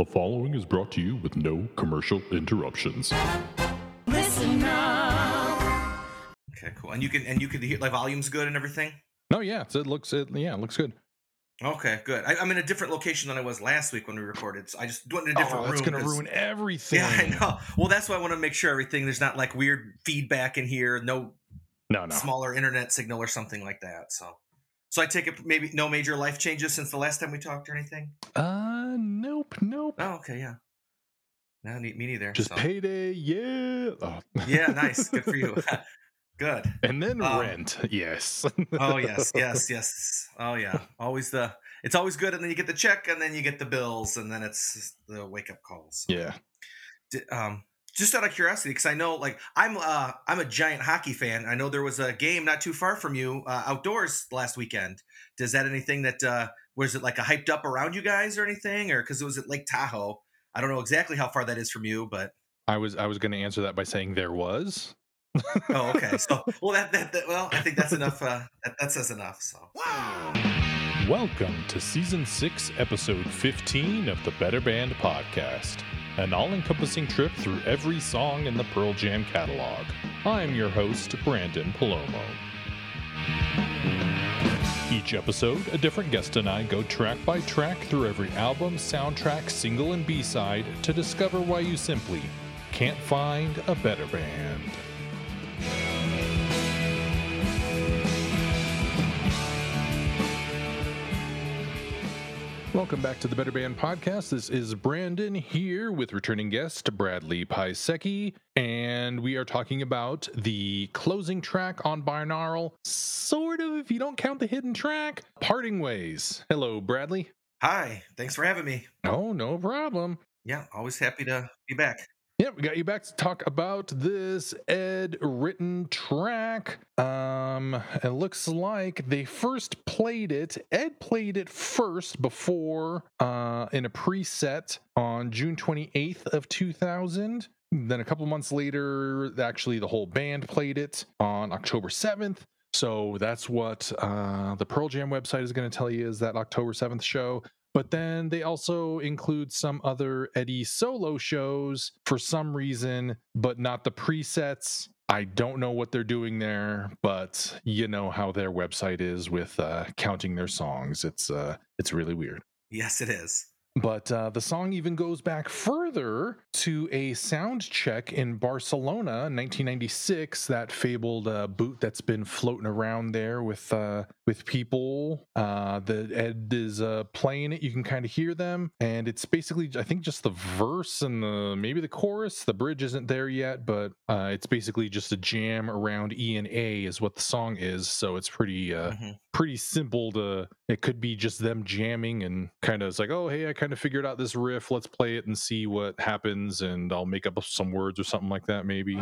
The following is brought to you with no commercial interruptions. Listen up. Okay, cool. And you can and you can hear like volume's good and everything. No, yeah, it looks it yeah, it looks good. Okay, good. I, I'm in a different location than I was last week when we recorded. So I just went in a different oh, that's room. gonna 'cause- ruin everything. Yeah, I know. Well, that's why I want to make sure everything there's not like weird feedback in here, no No, no. smaller internet signal or something like that. So, so I take it maybe no major life changes since the last time we talked or anything. Uh, nope, nope. Oh, okay, yeah. No, me me neither. Just so. payday, yeah. Oh. Yeah, nice. Good for you. good. and then Um, rent, yes. Oh yes, yes, yes. Oh yeah. Always the. It's always good, and then you get the check, and then you get the bills, and then it's the wake up calls. Yeah. D- um, just out of curiosity, because I know, like, I'm uh, I'm a giant hockey fan. I know there was a game not too far from you, uh, outdoors last weekend. Does that anything that uh, was it like a hyped up around you guys or anything, or because it was at Lake Tahoe? I don't know exactly how far that is from you, but I was I was gonna answer that by saying there was. oh, okay. So, well, that, that, that well, I think that's enough. Uh, that, that says enough. So, Welcome to season six, episode 15 of the Better Band podcast, an all encompassing trip through every song in the Pearl Jam catalog. I'm your host, Branden Palomo. Each episode, a different guest and I go track by track through every album, soundtrack, single, and B side to discover why you simply can't find a better band. Welcome back to the Better Band Podcast. This is Branden here with returning guest Bradley Paisecki, and we are talking about the closing track on Binaural, sort of, if you don't count the hidden track, Parting Ways. Hello, Bradley. hi. Thanks for having me. Oh, no problem. Yeah, always happy to be back. Yep, we got you back to talk about this Ed written track. Um, it looks like they first played it. Ed played it first before uh in a preset on June 28th of 2000. Then a couple months later, actually the whole band played it on October 7th. So that's what uh, the Pearl Jam website is going to tell you is that October 7th show. But then they also include some other Eddie solo shows for some reason, but not the presets. I don't know what they're doing there, but you know how their website is with uh, counting their songs. It's uh, it's really weird. Yes, it is. But uh, the song even goes back further to a sound check in Barcelona, in 1996. That fabled uh, boot that's been floating around there with uh, with people. Uh, the Ed is uh, playing it. You can kind of hear them, and it's basically, I think, just the verse and the maybe the chorus. The bridge isn't there yet, but uh, it's basically just a jam around E and A is what the song is. So it's pretty uh, Mhm. pretty simple to it could be just them jamming and kind of it's like oh hey i kind of figured out this riff let's play it and see what happens and i'll make up some words or something like that maybe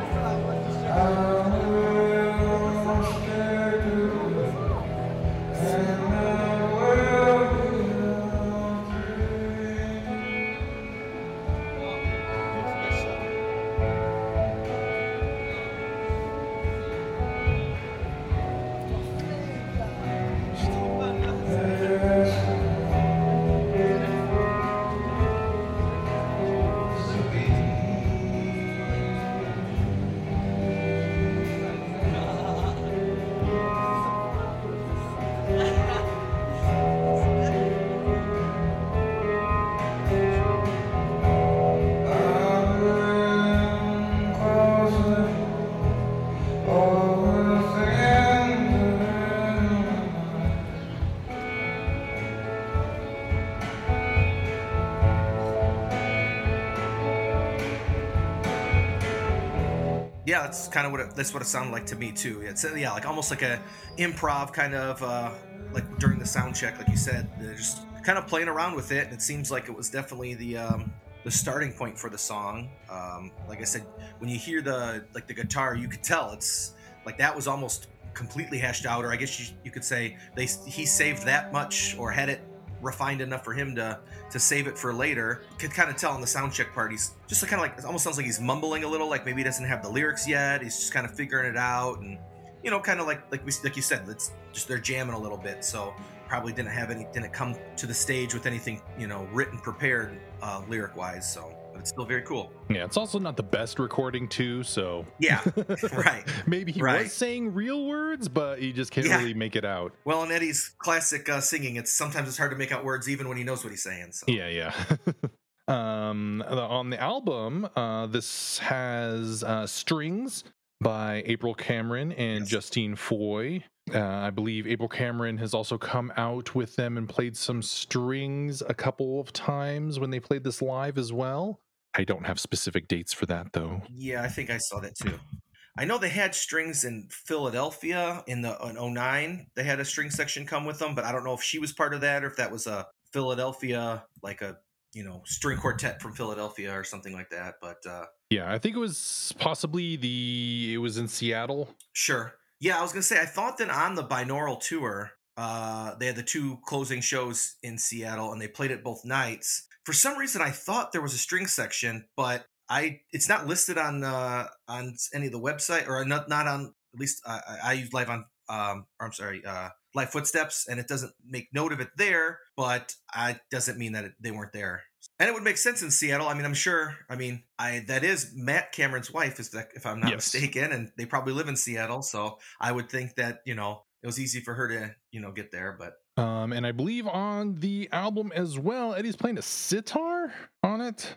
Yeah, that's kind of what it, that's what it sounded like to me too. It's uh, yeah, like almost like a improv kind of uh, like during the sound check, like you said, they're just kind of playing around with it. And it seems like it was definitely the um, the starting point for the song. Um, like I said, when you hear the like the guitar, you could tell it's like that was almost completely hashed out, or I guess you, you could say they he saved that much or had it refined enough for him to to save it for later. Could kind of tell on the sound check part, he's just kind of like it almost sounds like he's mumbling a little, like maybe he doesn't have the lyrics yet. He's just kind of figuring it out, and you know, kind of like like we like you said, it's just they're jamming a little bit. So probably didn't have any, didn't come to the stage with anything, you know, written, prepared, uh, lyric wise. So, but it's still very cool. Yeah, it's also not the best recording too, so Yeah, right. maybe he Right. was saying real words, but he just can't Yeah. really make it out. Well, in Eddie's classic uh, singing, it's sometimes it's hard to make out words even when he knows what he's saying. So, Yeah, yeah. um, on the album, uh, this has uh, strings by April Cameron and Yes. Justine Foy. Uh, I believe April Cameron has also come out with them and played some strings a couple of times when they played this live as well. I don't have specific dates for that though. yeah, I think I saw that too. I know they had strings in Philadelphia in the in 09. They had a string section come with them, but I don't know if she was part of that or if that was a Philadelphia like a you know string quartet from Philadelphia or something like that. But uh, Yeah, I think it was possibly the it was in Seattle. Sure. Yeah, I was gonna say I thought that on the binaural tour, uh, they had the two closing shows in Seattle and they played it both nights. For some reason, I thought there was a string section, but I it's not listed on uh, on any of the website or not not on at least I, I- I use live on um or I'm sorry uh live footsteps and it doesn't make note of it there, but I doesn't mean that it, they weren't there. And it would make sense in Seattle. I mean, I'm sure. I mean, I that is Matt Cameron's wife, is that if I'm not Yes. mistaken, and they probably live in Seattle. So I would think that you know it was easy for her to you know get there. But Um, and I believe on the album as well, Eddie's playing a sitar on it.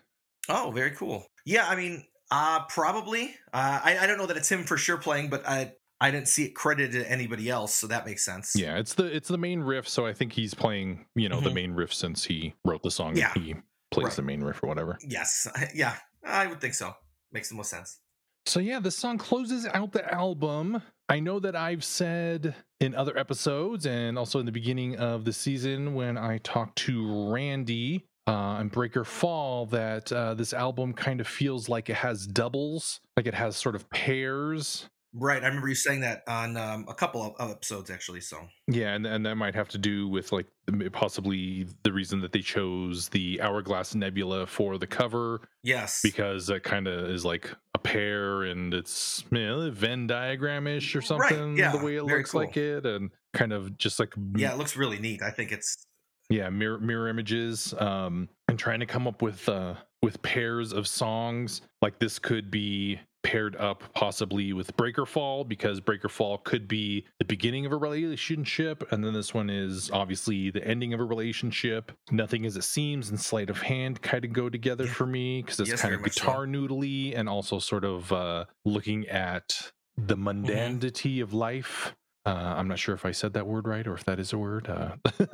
oh, very cool. Yeah, I mean, uh probably. Uh, I I don't know that it's him for sure playing, but I I didn't see it credited to anybody else, so that makes sense. Yeah, it's the it's the main riff, so I think he's playing, you know, the Mhm. main riff since he wrote the song. Yeah. He plays Right. the main riff or whatever. Yes. Yeah. I would think so. Makes the most sense. So yeah, this song closes out the album. I know that I've said in other episodes and also in the beginning of the season when I talked to Randy uh, and Breaker Fall that uh, this album kind of feels like it has doubles, like it has sort of pairs. Right. I remember you saying that on um, a couple of, of episodes actually. So Yeah, and, and that might have to do with like possibly the reason that they chose the Hourglass Nebula for the cover yes. because it kind of is like a pair and it's you know, Venn diagram ish or Right, something yeah, the way it looks like it and kind of just like yeah, it looks really neat. I think it's yeah mirror mirror images um and trying to come up with uh with pairs of songs like this could be paired up possibly with breaker fall because breaker fall could be the beginning of a relationship and then this one is obviously the ending of a relationship nothing as it seems and sleight of hand kind of go together Yeah. for me because it's Yes, kind of much so. guitar noodly and also sort of uh looking at the Mm-hmm. mundanity of life uh, I'm not sure if I said that word right or if that is a word. Uh,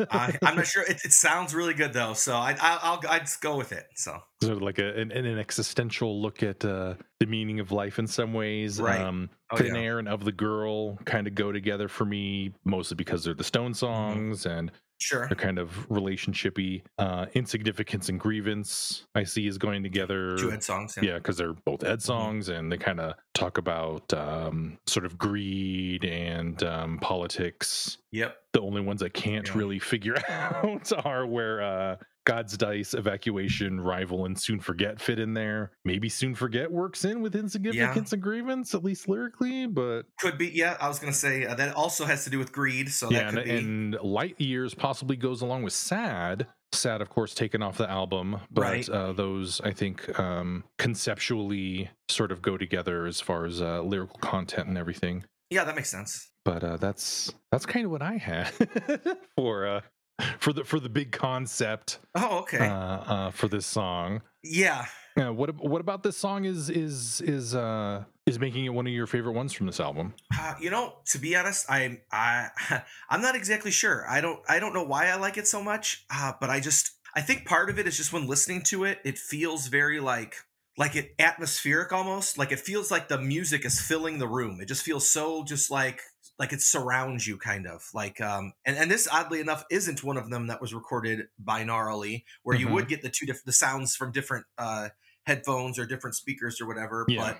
I, I'm not sure. It, it sounds really good though, so I, I, I'll I'd go with it. So sort of like a, an, an existential look at uh, the meaning of life in some ways. Right. Um, Oh, Thin yeah. Air and Of the Girl kind of go together for me, mostly because they're the Stone Mm-hmm. songs and sure. they're kind of relationshipy. Uh, Insignificance and Grievance, I see, is going together. Two Ed songs. Yeah, because they're both Mm-hmm. Ed songs and they kind of talk about um, sort of greed and um, politics Yep. the only ones I can't Yeah. really figure out are where uh God's Dice, Evacuation, Rival, and Soon Forget fit in there. Maybe Soon Forget works in with Insignificance and Grievance, at least lyrically, but Could be. Yeah, I was gonna say uh, that also has to do with greed. So yeah, that and, could be. and Light Years possibly goes along with Sad. Sad, of course, taken off the album, but Right. uh, those I think um, conceptually sort of go together as far as uh, lyrical content and everything. yeah, that makes sense. but uh, that's that's kind of what I had for uh, for the for the big concept Oh, okay. uh, uh, for this song. yeah. Uh, what what about this song is is is uh, is making it one of your favorite ones from this album? Uh, you know, to be honest, I'm I I'm not exactly sure. I don't I don't know why I like it so much. Uh, but I just I think part of it is just when listening to it, it feels very like like it atmospheric almost. Like it feels like the music is filling the room. It just feels so just like like it surrounds you kind of like um and and this oddly enough isn't one of them that was recorded binaurally where you Mhm. would get the two different the sounds from different uh headphones or different speakers or whatever Yeah.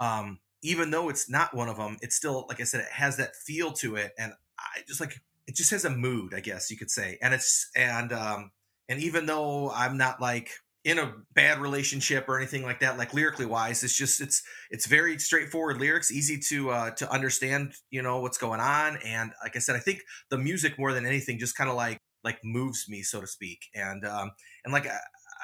but um even though it's not one of them it's still like i said it has that feel to it and i just like it just has a mood i guess you could say and it's and um and even though i'm not like in a bad relationship or anything like that like lyrically wise it's just it's it's very straightforward lyrics easy to uh to understand you know what's going on. And like i said i think the music more than anything just kind of like like moves me so to speak. And um and like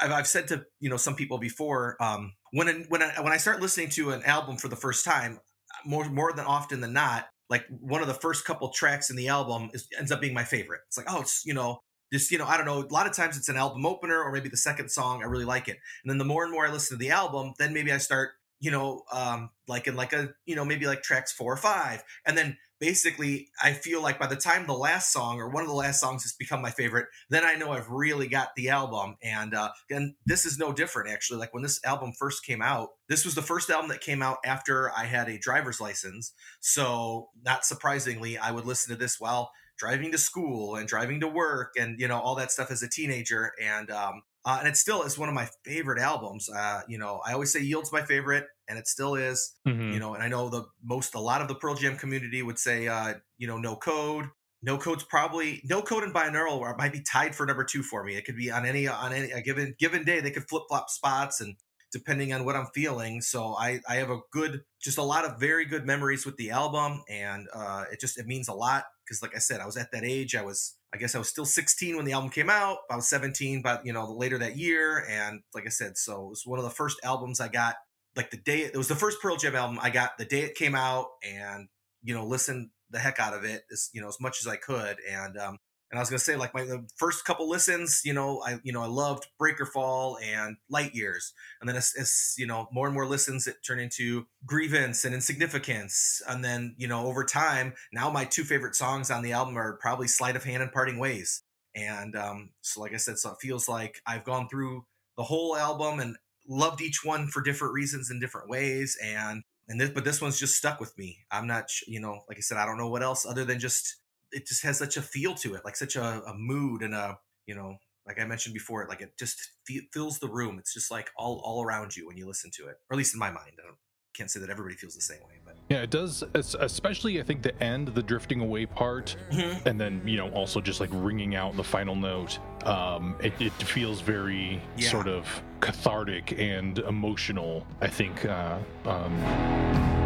I've, I've said to you know some people before um when when I, when I start listening to an album for the first time more more than often than not like one of the first couple tracks in the album is, ends up being my favorite. It's like oh it's you know just you know i don't know a lot of times it's an album opener or maybe the second song i really like it. And then the more and more i listen to the album then maybe i start you know um like in like a you know maybe like tracks four or five. And then basically i feel like by the time the last song or one of the last songs has become my favorite then i know i've really got the album. And uh and this is no different actually. Like when this album first came out this was the first album that came out after i had a driver's license. So not surprisingly i would listen to this while driving to school and driving to work and you know all that stuff as a teenager. And um uh, and it still is one of my favorite albums. Uh you know i always say yield's my favorite and it still is Mhm. you know and i know the most a lot of the pearl jam community would say uh you know no code. No code's probably no code and binaural might be tied for number two for me. It could be on any on any a given given day they could flip flop spots and depending on what i'm feeling. So i i have a good just a lot of very good memories with the album and uh it just it means a lot because like i said i was at that age i was i guess i was still 16 when the album came out i was 17 but you know later that year and like i said so it was one of the first albums i got like the day it was the first pearl jam album i got the day it came out and you know listened the heck out of it as you know as much as i could and um and I was gonna say, like my the first couple listens, you know, I you know I loved Breaker Fall and Light Years, and then as, as you know more and more listens, it turned into Grievance and Insignificance, and then you know over time, now my two favorite songs on the album are probably Sleight of Hand and Parting Ways, and um, so like I said, so it feels like I've gone through the whole album and loved each one for different reasons in different ways, and and this but this one's just stuck with me. I'm not, you know, like I said, I don't know what else other than just it just has such a feel to it, like such a, a mood and a you know, like I mentioned before, like it just fe- fills the room. It's just like all all around you when you listen to it, or at least in my mind. I don't, can't say that everybody feels the same way, but Yeah, it does. Especially, I think the end, the drifting away part, Mm-hmm. and then you know also just like ringing out the final note. Um, it, it feels very Yeah. sort of cathartic and emotional. I think. Uh, um,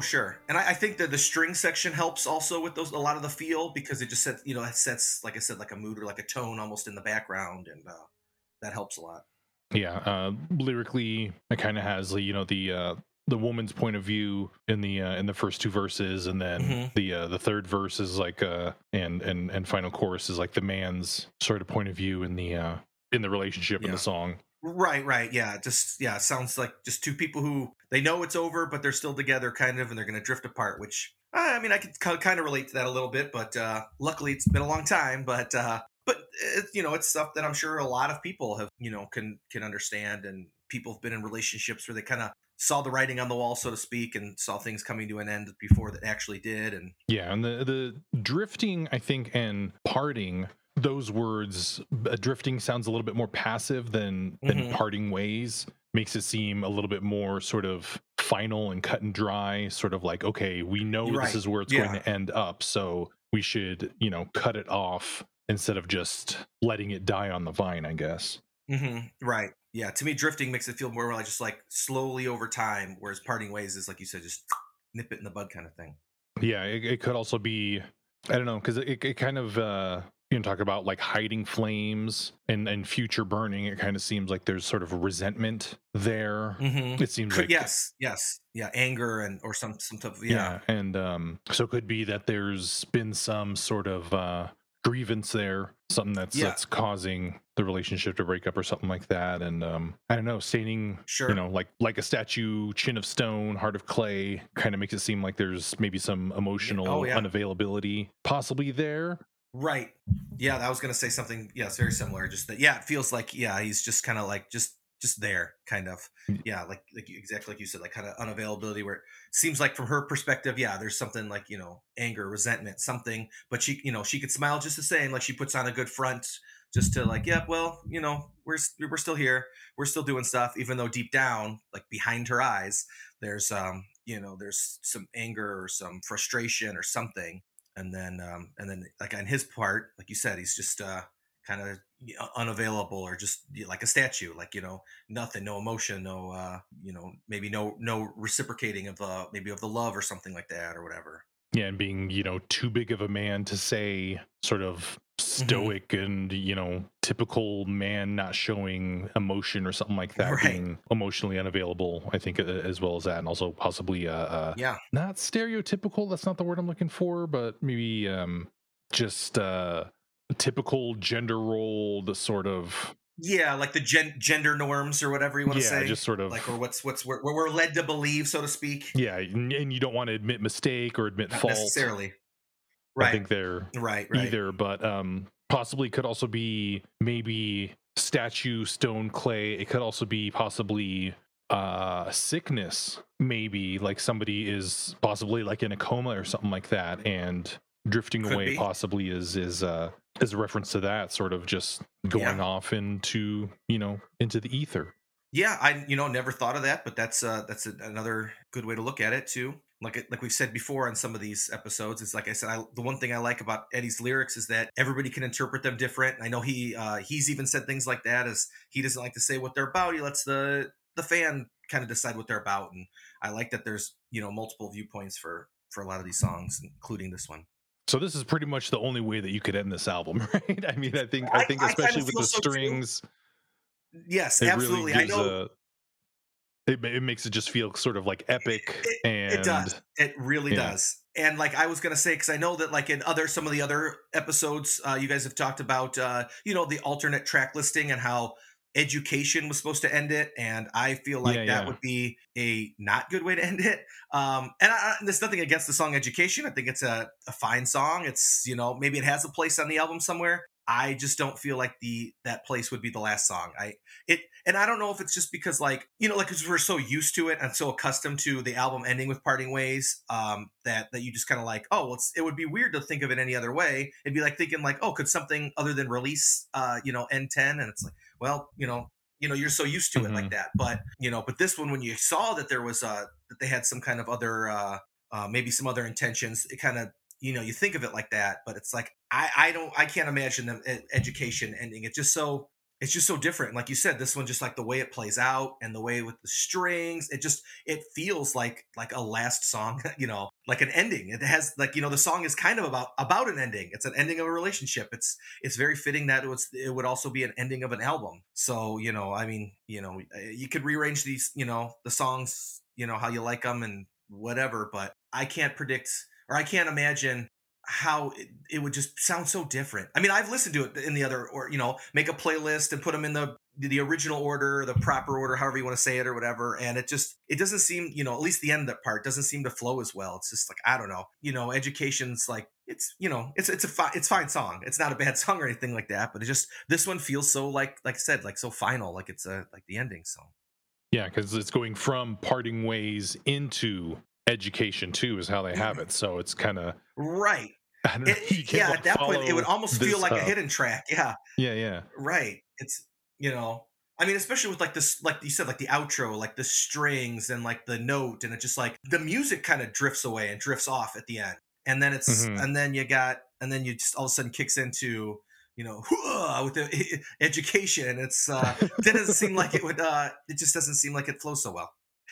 Oh, sure. And I, I think that the string section helps also with those a lot of the feel because it just sets you know it sets like I said like a mood or like a tone almost in the background and uh, that helps a lot. yeah, uh, lyrically, it kind of has you know the uh, the woman's point of view in the uh, in the first two verses, and then Mhm. the uh, the third verse is like uh, and and and final chorus is like the man's sort of point of view in the uh, in the relationship in the song. Right, right, yeah. Just yeah, sounds like just two people who they know it's over, but they're still together, kind of, and they're going to drift apart. Which uh, I mean, I could kind of relate to that a little bit, but uh, luckily it's been a long time. But uh, but it, you know, it's stuff that I'm sure a lot of people have you know can can understand, and people have been in relationships where they kind of saw the writing on the wall, so to speak, and saw things coming to an end before that actually did. And Yeah, and the the drifting, I think, and parting. Those words, uh, drifting sounds a little bit more passive than than Mhm. parting ways. Makes it seem a little bit more sort of final and cut and dry. Sort of like, okay, we know Right, this is where it's yeah. going to end up. So we should you know cut it off instead of just letting it die on the vine i guess hmm Right. Yeah. To me, drifting makes it feel more like just like slowly over time, whereas parting ways is like you said, just nip it in the bud kind of thing. yeah it, it could also be i don't know because it, it kind of uh you know talk about like hiding flames and and future burning it kind of seems like there's sort of resentment there Mm-hmm. it seems like yes. Yes. Yeah. Anger and or some some type of yeah. yeah. and um so it could be that there's been some sort of uh grievance there something that's Yeah. that's causing the relationship to break up or something like that and um i don't know staining Sure. you know like like a statue chin of stone heart of clay kind of makes it seem like there's maybe some emotional Oh, yeah. unavailability possibly there Right. Yeah. I was gonna say something. Yes. Very similar. Just that. Yeah. It feels like yeah. He's just kind of like just just there, kind of. Mm. Yeah. Like like exactly like you said, like kind of unavailability where it seems like from her perspective, yeah, there's something like you know anger, resentment, something. But she you know she could smile just the same. Like she puts on a good front just to like yeah well you know we're we're still here we're still doing stuff even though deep down like behind her eyes there's um you know there's some anger or some frustration or something and then um and then like on his part like you said he's just uh kind of unavailable or just like a statue like you know nothing no emotion no uh you know maybe no no reciprocating of uh maybe of the love or something like that or whatever. Yeah and being you know too big of a man to say sort of stoic and you know typical man not showing emotion or something like that Right. being emotionally unavailable i think uh, as well as that and also possibly uh, uh yeah. not stereotypical that's not the word i'm looking for but maybe um just uh typical gender role the sort of yeah like the gen- gender norms or whatever you want to yeah say just sort of like or what's what's where, where we're led to believe so to speak. Yeah and and you don't want to admit mistake or admit not fault. necessarily i think they're right right either, but um possibly could also be maybe statue, stone, clay. It could also be possibly uh sickness, maybe like somebody is possibly like in a coma or something like that and drifting Could away be. possibly is is uh is a reference to that sort of just going Yeah. off into you know into the ether Yeah, I you know never thought of that, but that's uh that's a, another good way to look at it too. Like like we've said before on some of these episodes, it's like I said, I, the one thing I like about Eddie's lyrics is that everybody can interpret them different. I know he uh, he's even said things like that as he doesn't like to say what they're about. He lets the the fan kind of decide what they're about, and I like that there's you know multiple viewpoints for for a lot of these songs, including this one. so this is pretty much the only way that you could end this album right i mean i think i, I- think I especially with the so too. strings Yes, absolutely. really I know a it, it makes it just feel sort of like epic It- and It does. It really Yeah. does. And like I was gonna say, because I know that like in other some of the other episodes, uh, you guys have talked about uh, you know the alternate track listing and how education was supposed to end it, and I feel like Yeah, that yeah. would be a not good way to end it. Um, and I, I, there's nothing against the song "Education." I think it's a, a fine song. It's you know maybe it has a place on the album somewhere. I just don't feel like the that place would be the last song. I it and I don't know if it's just because like you know like 'cause we're so used to it and so accustomed to the album ending with parting ways um that that you just kind of like oh well it's, it would be weird to think of it any other way. It'd be like thinking like oh could something other than release uh you know end 10 and it's like well you know you know you're so used to it like that. But you know but this one when you saw that there was uh that they had some kind of other uh, uh maybe some other intentions it kind of you know you think of it like that but it's like i i don't i can't imagine the e- education ending. It's just so it's just so different. Like you said this one just like the way it plays out and the way with the strings it just it feels like like a last song you know like an ending. It has like you know the song is kind of about about an ending. It's an ending of a relationship. It's it's very fitting that it was it would also be an ending of an album. So you know i mean you know eh, you could rearrange these you know the songs you know how you like them and whatever but i can't predict or i can't imagine how it, it would just sound so different. I mean, I've listened to it in the other, or you know, make a playlist and put them in the the original order, the proper order, however you want to say it or whatever. And it just it doesn't seem, you know, at least the end of that part doesn't seem to flow as well. It's just like I don't know, you know, education's like it's you know it's it's a fi- it's fine song. It's not a bad song or anything like that, but it just this one feels so like like I said like so final, like it's a like the ending. song. Yeah, because it's going from parting ways into education too, is how they have it. So it's kind of right, I don't know. It- yeah. At that point, it would almost feel like a hidden track. Yeah. Yeah, yeah, Right. It's you know, I mean, especially with like this, like you said, like the outro, like the strings and like the note, and it just like the music kind of drifts away and drifts off at the end. and then it's Mhm. and then you got and then you just all of a sudden kicks into you know with the education. It's uh, that doesn't seem like it would. Uh, it just doesn't seem like it flows so well.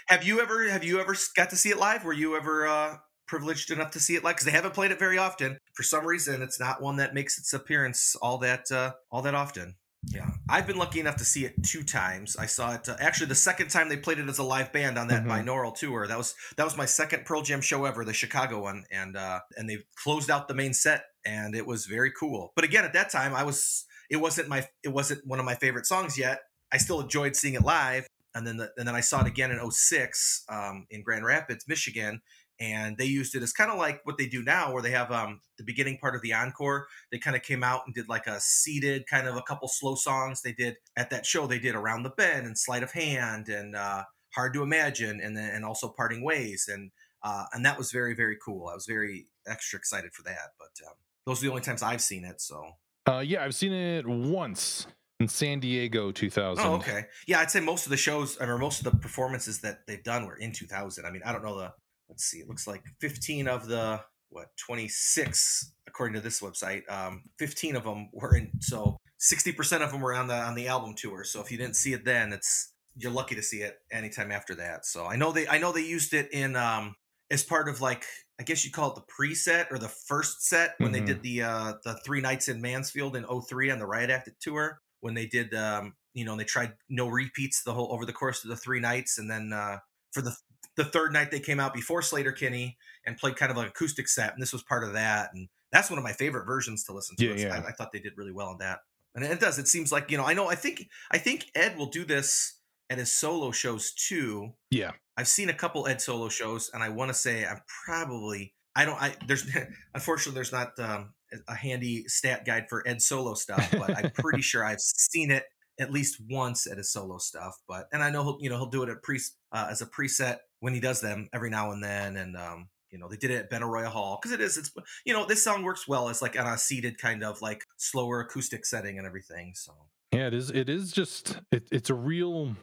Have you ever have you ever got to see it live? Were you ever uh, privileged enough to see it live? Because they haven't played it very often. For some reason, it's not one that makes its appearance all that uh, all that often. Yeah, I've been lucky enough to see it two times. I saw it uh, actually the second time they played it as a live band on that Mhm. binaural tour. That was that was my second Pearl Jam show ever, the Chicago one, and uh, and they closed out the main set, and it was very cool. But again, at that time, I was it wasn't my it wasn't one of my favorite songs yet. I still enjoyed seeing it live, and then the, and then I saw it again in 06 um, in Grand Rapids, Michigan, and they used it as kind of like what they do now, where they have um, the beginning part of the encore. They kind of came out and did like a seated kind of a couple slow songs. They did at that show. They did Around the Bend and Sleight of Hand and uh, Hard to Imagine, and then and also Parting Ways, and uh, and that was very very cool. I was very extra excited for that. But um, those are the only times I've seen it. So Uh, yeah, I've seen it once in San Diego 2000. Oh, okay. Yeah, I'd say most of the shows, I mean, most of the performances that they've done were in 2000. I mean, I don't know the. Let's see. It looks like 15 of the what 26 according to this website. Um, 15 of them were in. So 60 percent of them were on the on the album tour. So if you didn't see it then, it's you're lucky to see it anytime after that. So I know they I know they used it in um as part of like I guess you call it the preset or the first set when they Mhm. did the uh the three nights in Mansfield in 03 on the Riot Act tour when they did um you know they tried no repeats the whole over the course of the three nights and then uh for the the third night they came out before Sleater-Kinney and played kind of an acoustic set and this was part of that and that's one of my favorite versions to listen to Yeah, yeah. I, I thought they did really well on that and it does it seems like you know I know I think I think Ed will do this at his solo shows too Yeah. I've seen a couple Ed solo shows, and I want to say I'm probably I don't I there's unfortunately there's not um, a handy stat guide for Ed solo stuff, but I'm pretty sure I've seen it at least once at his solo stuff. But and I know he'll you know he'll do it at pre uh, as a preset when he does them every now and then, and um, you know they did it at Benaroya Hall because it is it's you know this song works well as like on a seated kind of like slower acoustic setting and everything. So Yeah, it is. It is just. It, it's a real.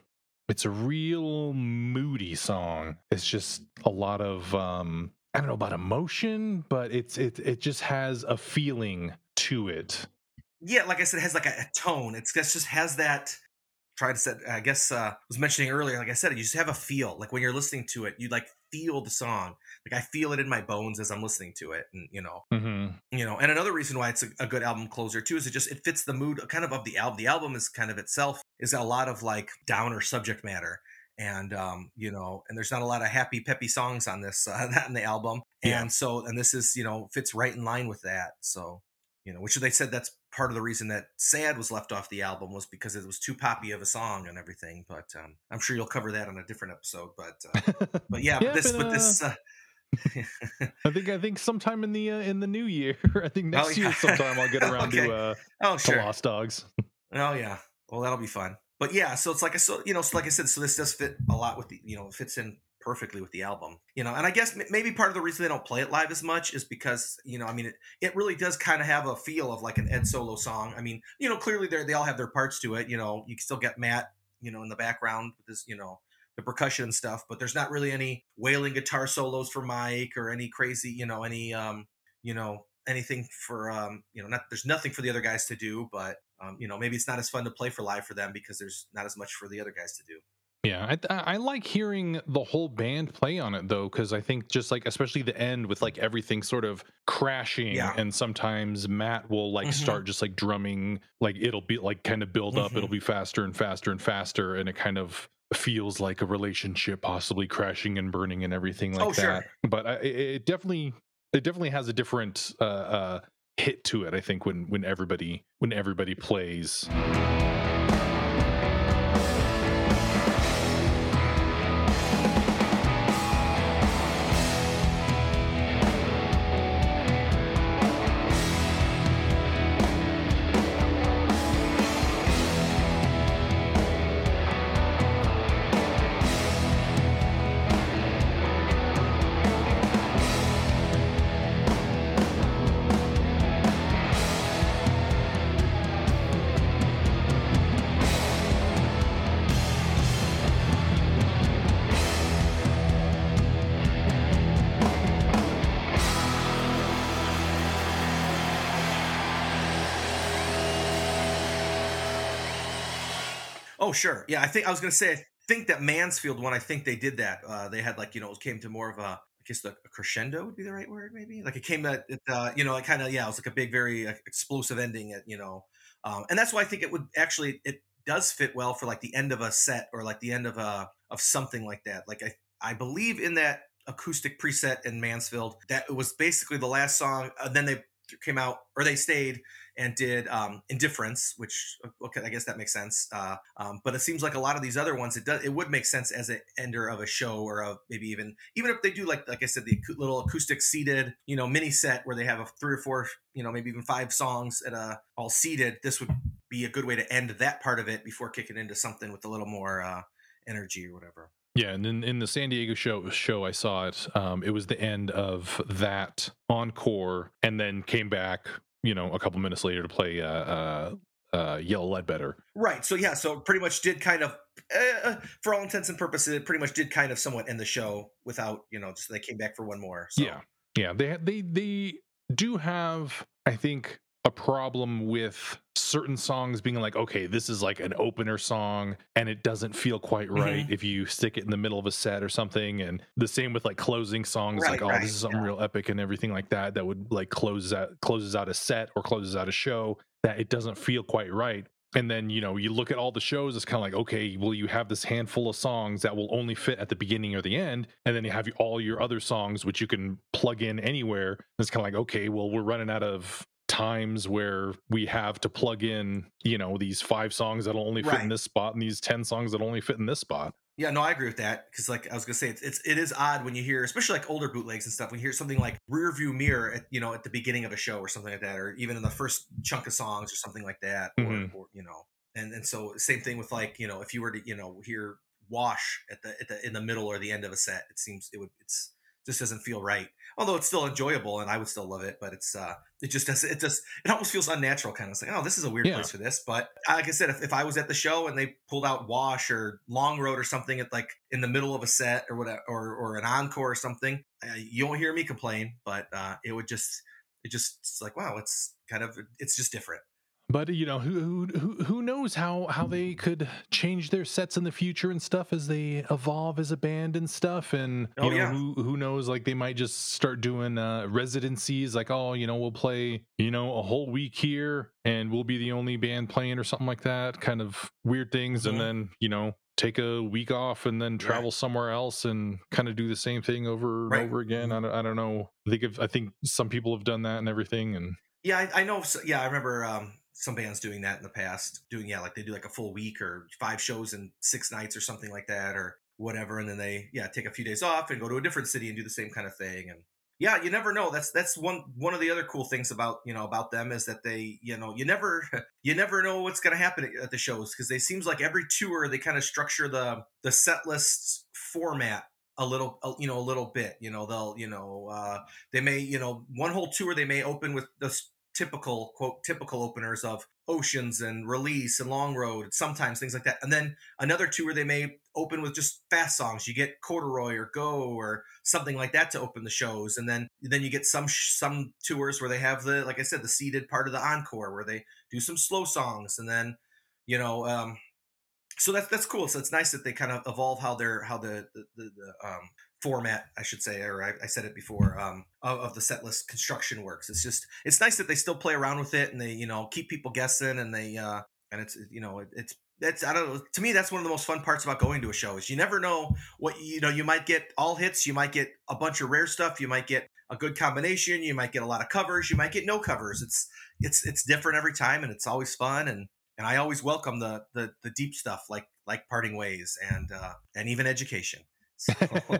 It's a real moody song. It's just a lot of. um I don't know about emotion, but it's it. It just has a feeling to it. yeah, like I said, it has like a, a tone. It's it just has that. Try to set. I guess uh, I was mentioning earlier. Like I said, you just have a feel. Like when you're listening to it, you like feel the song. Like I feel it in my bones as I'm listening to it, and you know, hmm you know. And another reason why it's a, a good album closer too is it just it fits the mood kind of of the album. The album is kind of itself is a lot of like downer subject matter, and um, you know, and there's not a lot of happy peppy songs on this uh, on the album, Yeah. and so and this is you know fits right in line with that. So you know, which they said that's part of the reason that "Sad" was left off the album was because it was too poppy of a song and everything. But um, I'm sure you'll cover that on a different episode. But uh, but yeah, Yeah, but this but, but this. Uh, I think. I think sometime in the uh, in the new year. I think Oh, next year sometime I'll get around Okay. to uh oh to sure. Lost Dogs. Oh yeah. Well, that'll be fun. But yeah, so it's like I so you know, so like I said, so this does fit a lot with the you know, fits in perfectly with the album. You know, and I guess maybe part of the reason they don't play it live as much is because you know, I mean, it, it really does kind of have a feel of like an Ed solo song. I mean, you know, clearly they they all have their parts to it. You know, you can still get Matt, you know, in the background with this, you know, the percussion and stuff, but there's not really any wailing guitar solos for Mike or any crazy, you know, any um, you know, anything for um, you know, not there's nothing for the other guys to do, but um, you know, maybe it's not as fun to play for live for them because there's not as much for the other guys to do. Yeah, I, I like hearing the whole band play on it though, because I think just like especially the end with like everything sort of crashing, Yeah. and sometimes Matt will like Mhm. start just like drumming, like it'll be like kind of build up, Mhm. it'll be faster and faster and faster, and it kind of feels like a relationship possibly crashing and burning and everything like Oh, sure. that. But I, it definitely it definitely has a different uh, uh, hit to it. I think when when everybody when everybody plays. Oh, sure. Yeah, I think I was gonna say. I think that Mansfield one. I think they did that. Uh, they had like you know it came to more of a. I guess the a crescendo would be the right word, maybe. Like it came that uh, you know, it kind of yeah, it was like a big, very explosive ending. At you know, um, and that's why I think it would actually it does fit well for like the end of a set or like the end of a of something like that. Like I I believe in that acoustic preset in Mansfield that it was basically the last song. Uh, then they came out or they stayed and did um, Indifference, which okay, I guess that makes sense. Uh, um, but it seems like a lot of these other ones, it does it would make sense as an ender of a show or a maybe even even if they do like like I said the little acoustic seated you know mini set where they have a three or four you know maybe even five songs at a all seated. This would be a good way to end that part of it before kicking into something with a little more uh, energy or whatever. Yeah, and then in the San Diego show show I saw it. Um, it was the end of that encore, and then came back, you know, a couple minutes later to play uh, uh, uh, Yellow Ledbetter. Right. So yeah, so pretty much did kind of, uh, for all intents and purposes, it pretty much did kind of somewhat end the show without, you know, just they came back for one more. So. Yeah, yeah. They they they do have, I think, a problem with certain songs being like, okay, this is like an opener song and it doesn't feel quite right Mhm. if you stick it in the middle of a set or something. And the same with like closing songs, Right, like, oh, right, this is something yeah. real epic and everything like that, that would like close out closes out a set or closes out a show that it doesn't feel quite right. And then, you know, you look at all the shows, it's kind of like, okay, well, you have this handful of songs that will only fit at the beginning or the end. And then you have all your other songs, which you can plug in anywhere. It's kind of like, okay, well, we're running out of times where we have to plug in, you know, these five songs that'll only fit in this spot and these 10 songs that only fit in this spot. Yeah, no, I agree with that because, like I was gonna say, it's, it's it is odd when you hear, especially like older bootlegs and stuff. When you hear something like "Rear View Mirror," at, you know, at the beginning of a show or something like that, or even in the first chunk of songs or something like that, or, Mhm. or you know, and and so same thing with like you know, if you were to you know hear "Wash" at the at the in the middle or the end of a set, it seems it would it's just doesn't feel right. Although it's still enjoyable and I would still love it, but it's uh it just does it just it almost feels unnatural kind of it's like oh this is a weird Yeah. place for this but like i said if, if i was at the show and they pulled out wash or long road or something at like in the middle of a set or whatever or, or an encore or something uh, you won't hear me complain but uh it would just it just it's like wow it's kind of it's just different But you know, who who who- who knows how how they could change their sets in the future and stuff as they evolve as a band and stuff. And you Oh, know, yeah. who who knows? Like they might just start doing uh, residencies. Like, oh, you know, we'll play you know a whole week here, and we'll be the only band playing or something like that. Kind of weird things, Mhm. and then you know. Take a week off and then travel somewhere else and kind of do the same thing over and over again. I don't, I don't know. I think if, I think some people have done that and everything. And yeah i, I know yeah i remember um some bands doing that in the past doing yeah like they do like a full week or five shows in six nights or something like that or whatever and then they yeah take a few days off and go to a different city and do the same kind of thing and yeah you never know. That's that's one one of the other cool things about you know about them is that they you know you never you never know what's going to happen at- at the shows because they seems like every tour they kind of structure the the set list format a little you know a little bit you know they'll you know uh they may you know one whole tour they may open with the s- typical quote typical openers of oceans and release and long road sometimes things like that. And then another tour they may open with just fast songs. You get corduroy or go or something like that to open the shows. And then then you get some some tours where they have the like i said the seated part of the encore where they do some slow songs. And then you know um so that's that's cool so it's nice that they kind of evolve how they're how the the, the, the um format i should say or i, I said it before um of, of the set list construction works it's just it's nice that they still play around with it and they you know keep people guessing and they uh and it's you know it, it's that's I don't know. To me, that's one of the most fun parts about going to a show is you never know what you know. You might get all hits, you might get a bunch of rare stuff, you might get a good combination, you might get a lot of covers, you might get no covers. It's it's it's different every time, and it's always fun. And and I always welcome the the, the deep stuff like like parting ways and uh, and even education. So,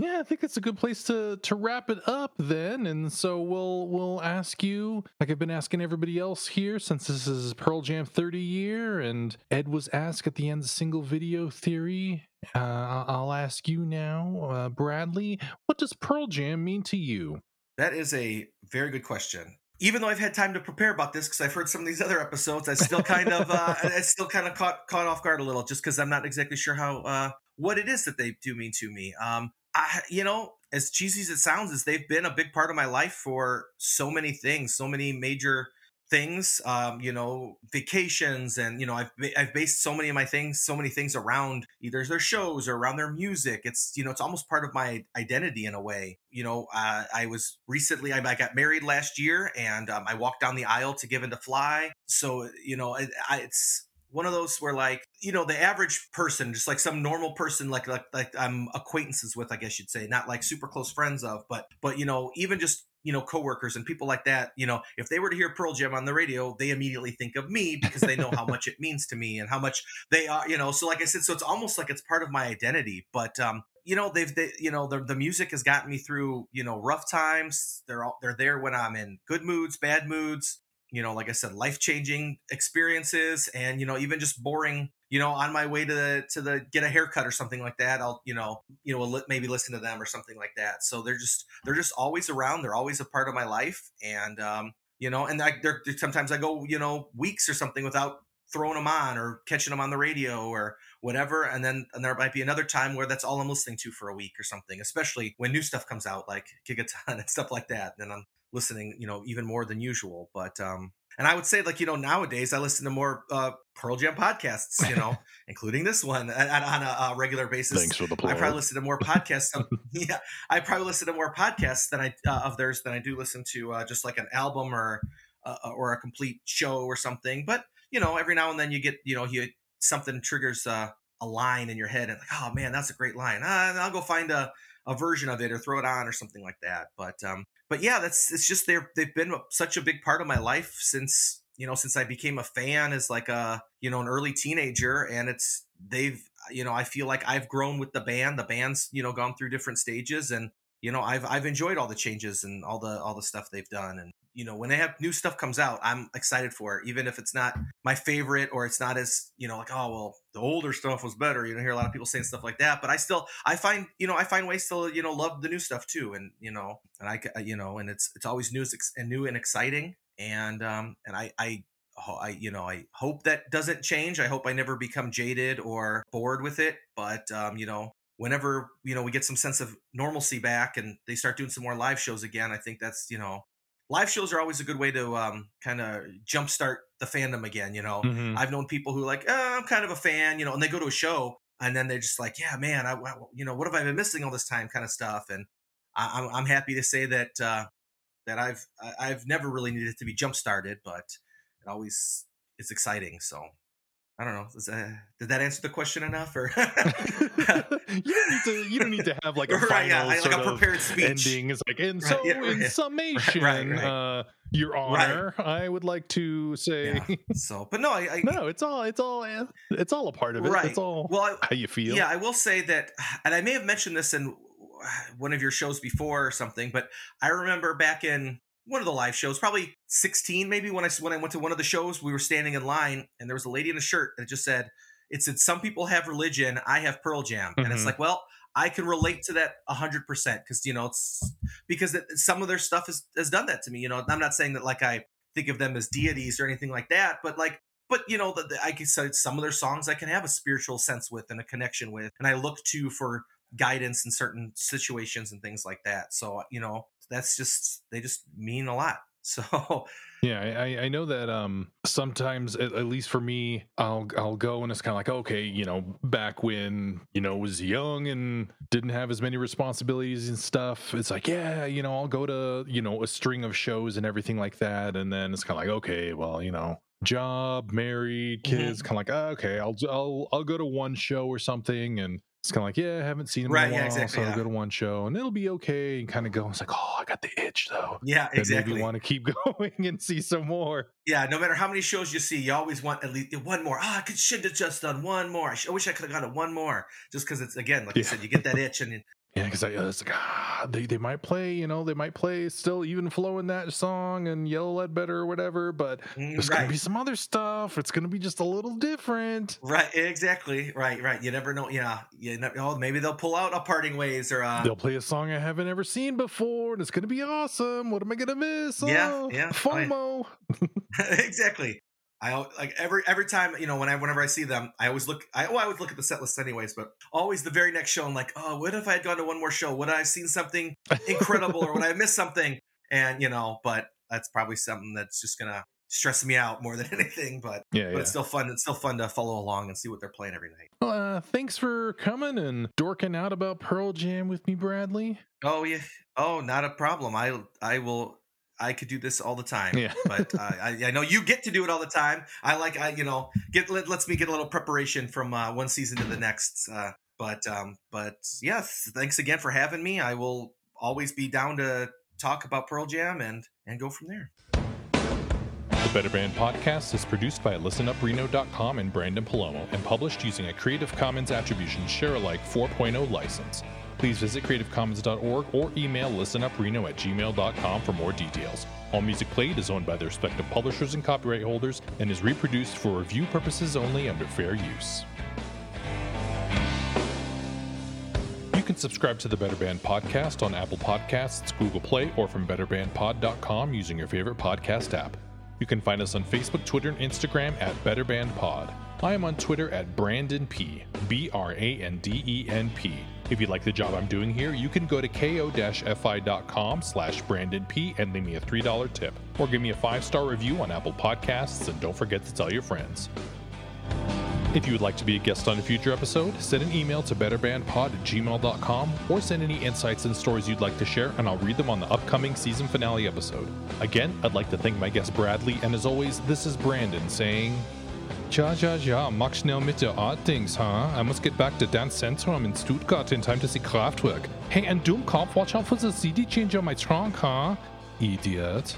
yeah, I think it's a good place to to wrap it up then. And so we'll we'll ask you, like I've been asking everybody else here, since this is Pearl Jam 30 year, and Ed was asked at the end single video theory. Uh, I'll I'll ask you now, uh, Bradley, what does Pearl Jam mean to you? That is a very good question. Even though I've had time to prepare about this because I've heard some of these other episodes, I still kind of, uh, I still kind of caught caught off guard a little, just because I'm not exactly sure how uh, what it is that they do mean to me. Um, I, you know, as cheesy as it sounds, is they've been a big part of my life for so many things, so many major things um, you know vacations and you know I've, I've based so many of my things so many things around either their shows or around their music. It's you know it's almost part of my identity in a way you know uh, i was recently I, I, got married last year and um, i walked down the aisle to Given to Fly. So you know it, I, it's one of those where like you know the average person just like some normal person like like like i'm acquaintances with i guess you'd say not like super close friends of but but you know even just you know coworkers and people like that you know if they were to hear pearl jam on the radio they immediately think of me because they know how much it means to me and how much they are you know so like i said so it's almost like it's part of my identity but um you know they've they, you know the, the music has gotten me through you know rough times. They're all they're there when i'm in good moods bad moods you know like i said life changing experiences and you know even just boring you know, on my way to the to the get a haircut or something like that, I'll you know you know maybe listen to them or something like that. So they're just they're just always around. They're always a part of my life, and um, you know, and I, they're, sometimes I go you know weeks or something without throwing them on or catching them on the radio or whatever and then and there might be another time where that's all i'm listening to for a week or something especially when new stuff comes out like gigaton and stuff like that then i'm listening you know even more than usual but um and I would say, like, you know, nowadays I listen to more uh, Pearl Jam podcasts, you know, including this one on a, a, regular basis. Thanks for the plug. I probably listen to more podcasts. yeah, I probably listen to more podcasts than I uh, of theirs than I do listen to uh, just like an album or uh, or a complete show or something. But you know, every now and then you get, you know, you something triggers uh, a line in your head and like, oh man, that's a great line. Uh, I'll go find a a version of it or throw it on or something like that. But um, but yeah, that's it's just they're they've been such a big part of my life since you know since I became a fan as like a you know an early teenager, and it's they've you know I feel like I've grown with the band. The band's you know gone through different stages, and you know I've I've enjoyed all the changes and all the all the stuff they've done, and you know when they have new stuff comes out i'm excited for it even if it's not my favorite or it's not as you know like oh well the older stuff was better you know hear a lot of people saying stuff like that but i still i find you know i find ways to you know love the new stuff too and you know and i you know and it's it's always new and new and exciting and um and i i I, you know, I hope that doesn't change. I hope I never become jaded or bored with it. But, um, you know, whenever, you know, we get some sense of normalcy back and they start doing some more live shows again, I think that's, you know, live shows are always a good way to um, kind of jumpstart the fandom again. You know, mm-hmm. I've known people who like, oh, I'm kind of a fan, you know, and they go to a show and then they're just like, yeah, man, I, you know, what have I been missing all this time, kind of stuff. And I, am I'm happy to say that uh, that I've I've never really needed to be jump started, but it always is exciting. So I don't know. That, did that answer the question enough? Or you don't need to. You don't need to have like a final yeah, like sort a prepared speech. ending. It's like, and so yeah, in summation, right, right, uh, Your Honor, I would like to say. So, but no, I, I, no, it's all, it's all, it's all a part of it. Right. It's all well, I, how you feel. Yeah, I will say that, and I may have mentioned this in one of your shows before or something, but I remember back in one of the live shows, probably 16 maybe when I when I went to one of the shows, we were standing in line and there was a lady in a shirt that just said, "It said some people have religion, I have Pearl Jam," mm-hmm. and it's mm-hmm. like, well, I can relate to that 100 percent because you know it's because some of their stuff has has done that to me. You know, I'm not saying that like I think of them as deities or anything like that, but like but you know that I can say some of their songs I can have a spiritual sense with and a connection with, and I look to for guidance in certain situations and things like that. So you know, that's just they just mean a lot. So yeah, I, I know that um sometimes at, at least for me, I'll I'll go and it's kind of like okay, you know, back when you know was young and didn't have as many responsibilities and stuff. It's like yeah, you know, I'll go to you know a string of shows and everything like that, and then it's kind of like okay, well, you know, job, married, kids, mm-hmm. kind of like oh, okay, I'll I'll I'll go to one show or something and it's kind of like, yeah, I haven't seen him right, in a while, yeah, exactly, so I'll go to one show and it'll be okay. And kind of go, it's like, oh, I got the itch though. Yeah, exactly. Maybe want to keep going and see some more. Yeah, no matter how many shows you see, you always want at least one more. Ah, oh, I could should have just done one more. I, wish I could have gone to one more, just because it's again, like yeah. you said, you get that itch and yeah, because like, ah, they, they might play, you know, they might play still even flow in that song and Yellow Ledbetter or whatever, but mm, there's right. gonna be some other stuff. It's gonna be just a little different. Right, exactly. Right, right. You never know. Yeah, you never. Oh, maybe they'll pull out a parting ways or uh, they'll play a song I haven't ever seen before, and it's gonna be awesome. What am I gonna miss? Yeah, oh, yeah. FOMO. exactly. I like every every time you know when I whenever I see them, I always look. I, well, I always look at the set list anyways, but always the very next show, I'm like, oh, what if I had gone to one more show? Would I have seen something incredible, or would I have missed something? And you know, but that's probably something that's just gonna stress me out more than anything. But Yeah, but yeah. it's still fun. It's still fun to follow along and see what they're playing every night. Well, uh, thanks for coming and dorking out about Pearl Jam with me, Bradley. Oh yeah. Oh, not a problem. I I will. I could do this all the time. Yeah. but uh, I, I know you get to do it all the time. I like I you know get let, lets me get a little preparation from uh, one season to the next. Uh, but um but yes, thanks again for having me. I will always be down to talk about Pearl Jam and and go from there. The Better Band podcast is produced by listenupreno.com and Branden Palomo and published using a Creative Commons Attribution Share Alike 4.0 license. Please visit creativecommons.org or email listenupreno at gmail.com for more details. All music played is owned by their respective publishers and copyright holders and is reproduced for review purposes only under fair use. You can subscribe to the Better Band podcast on Apple Podcasts, Google Play, or from betterbandpod.com using your favorite podcast app. You can find us on Facebook, Twitter, and Instagram at BetterBandPod. I am on Twitter at Branden P. B R A N D E N P. If you'd like the job I'm doing here, you can go to ko-fi.com slash Branden P and leave me a $3 tip. Or give me a five-star review on Apple Podcasts and don't forget to tell your friends. If you would like to be a guest on a future episode, send an email to betterbandpod at gmail.com or send any insights and stories you'd like to share, and I'll read them on the upcoming season finale episode. Again, I'd like to thank my guest Bradley, and as always, this is Branden saying. Ja, ja, ja, mach schnell mit der Art-Dings, huh? I er must get back to Dance Centrum in Stuttgart in time to see Kraftwerk. Hey, and Doomkopf, watch out for the CD changer on my trunk, huh? Idiot.